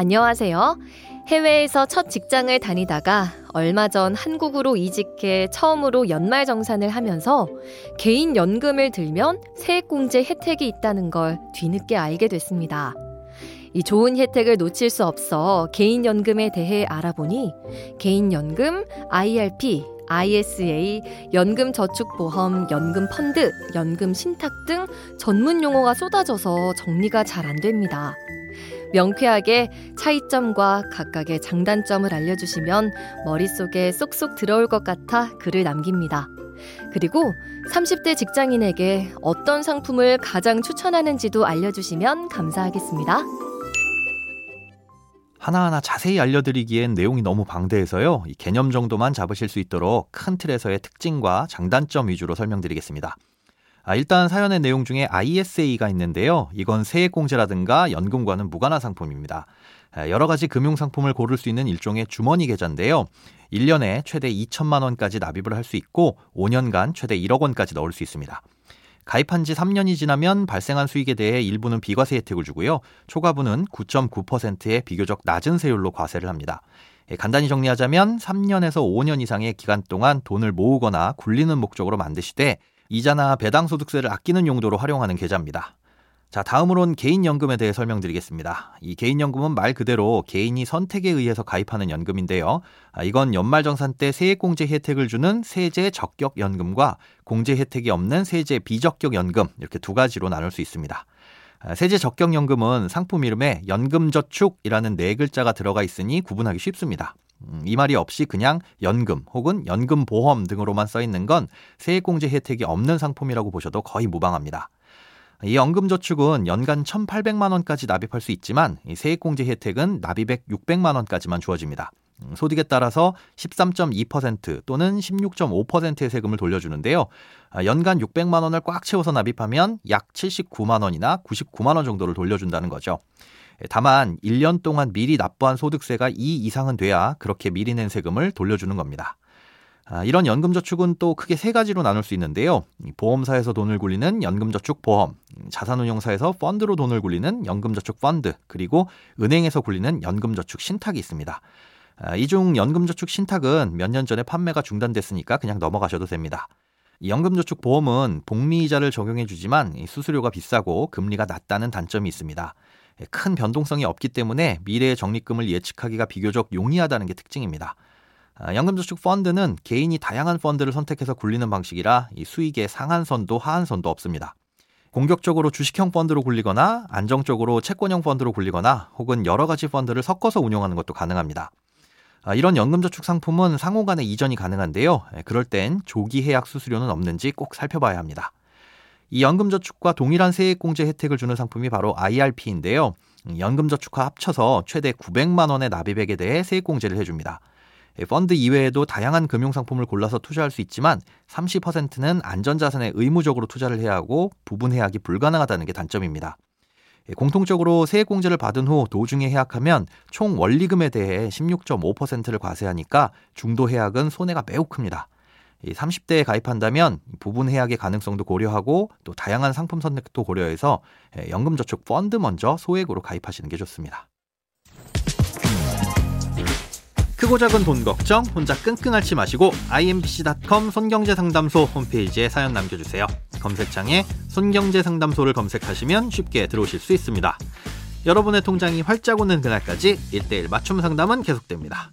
안녕하세요. 해외에서 첫 직장을 다니다가 얼마 전 한국으로 이직해 처음으로 연말 정산을 하면서 개인 연금을 들면 세액공제 혜택이 있다는 걸 뒤늦게 알게 됐습니다. 이 좋은 혜택을 놓칠 수 없어 개인연금에 대해 알아보니 개인연금, IRP, ISA, 연금저축보험, 연금펀드, 연금신탁 등 전문 용어가 쏟아져서 정리가 잘 안 됩니다. 명쾌하게 차이점과 각각의 장단점을 알려주시면 머릿속에 쏙쏙 들어올 것 같아 글을 남깁니다. 그리고 30대 직장인에게 어떤 상품을 가장 추천하는지도 알려주시면 감사하겠습니다. 하나하나 자세히 알려드리기엔 내용이 너무 방대해서요. 이 개념 정도만 잡으실 수 있도록 큰 틀에서의 특징과 장단점 위주로 설명드리겠습니다. 아, 일단 사연의 내용 중에 ISA가 있는데요. 이건 세액공제라든가 연금과는 무관한 상품입니다. 아, 여러 가지 금융 상품을 고를 수 있는 일종의 주머니 계좌인데요. 1년에 최대 2천만 원까지 납입을 할 수 있고 5년간 최대 1억 원까지 넣을 수 있습니다. 가입한 지 3년이 지나면 발생한 수익에 대해 일부는 비과세 혜택을 주고요. 초과분은 9.9%의 비교적 낮은 세율로 과세를 합니다. 예, 간단히 정리하자면 3년에서 5년 이상의 기간 동안 돈을 모으거나 굴리는 목적으로 만드시되 이자나 배당 소득세를 아끼는 용도로 활용하는 계좌입니다. 자, 다음으론 개인연금에 대해 설명드리겠습니다. 이 개인연금은 말 그대로 개인이 선택에 의해서 가입하는 연금인데요. 아, 이건 연말정산 때 세액공제 혜택을 주는 세제 적격 연금과 공제 혜택이 없는 세제 비적격 연금 이렇게 두 가지로 나눌 수 있습니다. 아, 세제 적격 연금은 상품 이름에 연금저축이라는 네 글자가 들어가 있으니 구분하기 쉽습니다. 음, 이 말이 없이 그냥 연금 혹은 연금보험 등으로만 써 있는 건 세액공제 혜택이 없는 상품이라고 보셔도 거의 무방합니다. 이 연금저축은 연간 1,800만 원까지 납입할 수 있지만 세액공제 혜택은 납입액 600만 원까지만 주어집니다. 음, 소득에 따라서 13.2% 또는 16.5%의 세금을 돌려주는데요. 아, 연간 600만 원을 꽉 채워서 납입하면 약 79만 원이나 99만 원 정도를 돌려준다는 거죠. 다만 1년 동안 미리 납부한 소득세가 2 이상은 돼야 그렇게 미리 낸 세금을 돌려주는 겁니다. 아, 이런 연금저축은 또 크게 세 가지로 나눌 수 있는데요. 보험사에서 돈을 굴리는 연금저축보험, 자산운용사에서 펀드로 돈을 굴리는 연금저축펀드, 그리고 은행에서 굴리는 연금저축 신탁이 있습니다. 아, 이중 연금저축 신탁은 몇 년 전에 판매가 중단됐으니까 그냥 넘어가셔도 됩니다. 연금저축 보험은 복리이자를 적용해주지만 수수료가 비싸고 금리가 낮다는 단점이 있습니다. 큰 변동성이 없기 때문에 미래의 적립금을 예측하기가 비교적 용이하다는 게 특징입니다. 아, 연금저축 펀드는 개인이 다양한 펀드를 선택해서 굴리는 방식이라 이 수익의 상한선도 하한선도 없습니다. 공격적으로 주식형 펀드로 굴리거나 안정적으로 채권형 펀드로 굴리거나 혹은 여러 가지 펀드를 섞어서 운용하는 것도 가능합니다. 아, 이런 연금저축 상품은 상호 간의 이전이 가능한데요. 예, 그럴 땐 조기 해약 수수료는 없는지 꼭 살펴봐야 합니다. 이 연금저축과 동일한 세액공제 혜택을 주는 상품이 바로 IRP인데요. 연금저축과 합쳐서 최대 900만 원의 납입액에 대해 세액공제를 해줍니다. 예, 펀드 이외에도 다양한 금융상품을 골라서 투자할 수 있지만 30%는 안전자산에 의무적으로 투자를 해야 하고 부분 해약이 불가능하다는 게 단점입니다. 예, 공통적으로 세액공제를 받은 후 도중에 해약하면 총 원리금에 대해 16.5%를 과세하니까 중도 해약은 손해가 매우 큽니다. 30대에 가입한다면 부분 해약의 가능성도 고려하고 또 다양한 상품 선택도 고려해서 예, 연금저축 펀드 먼저 소액으로 가입하시는 게 좋습니다. 크고 작은 돈 걱정 혼자 끙끙 앓지 마시고 imbc.com 손경제상담소 홈페이지에 사연 남겨주세요. 검색창에 손경제상담소를 검색하시면 쉽게 들어오실 수 있습니다. 여러분의 통장이 활짝 오는 그날까지 1대1 맞춤 상담은 계속됩니다.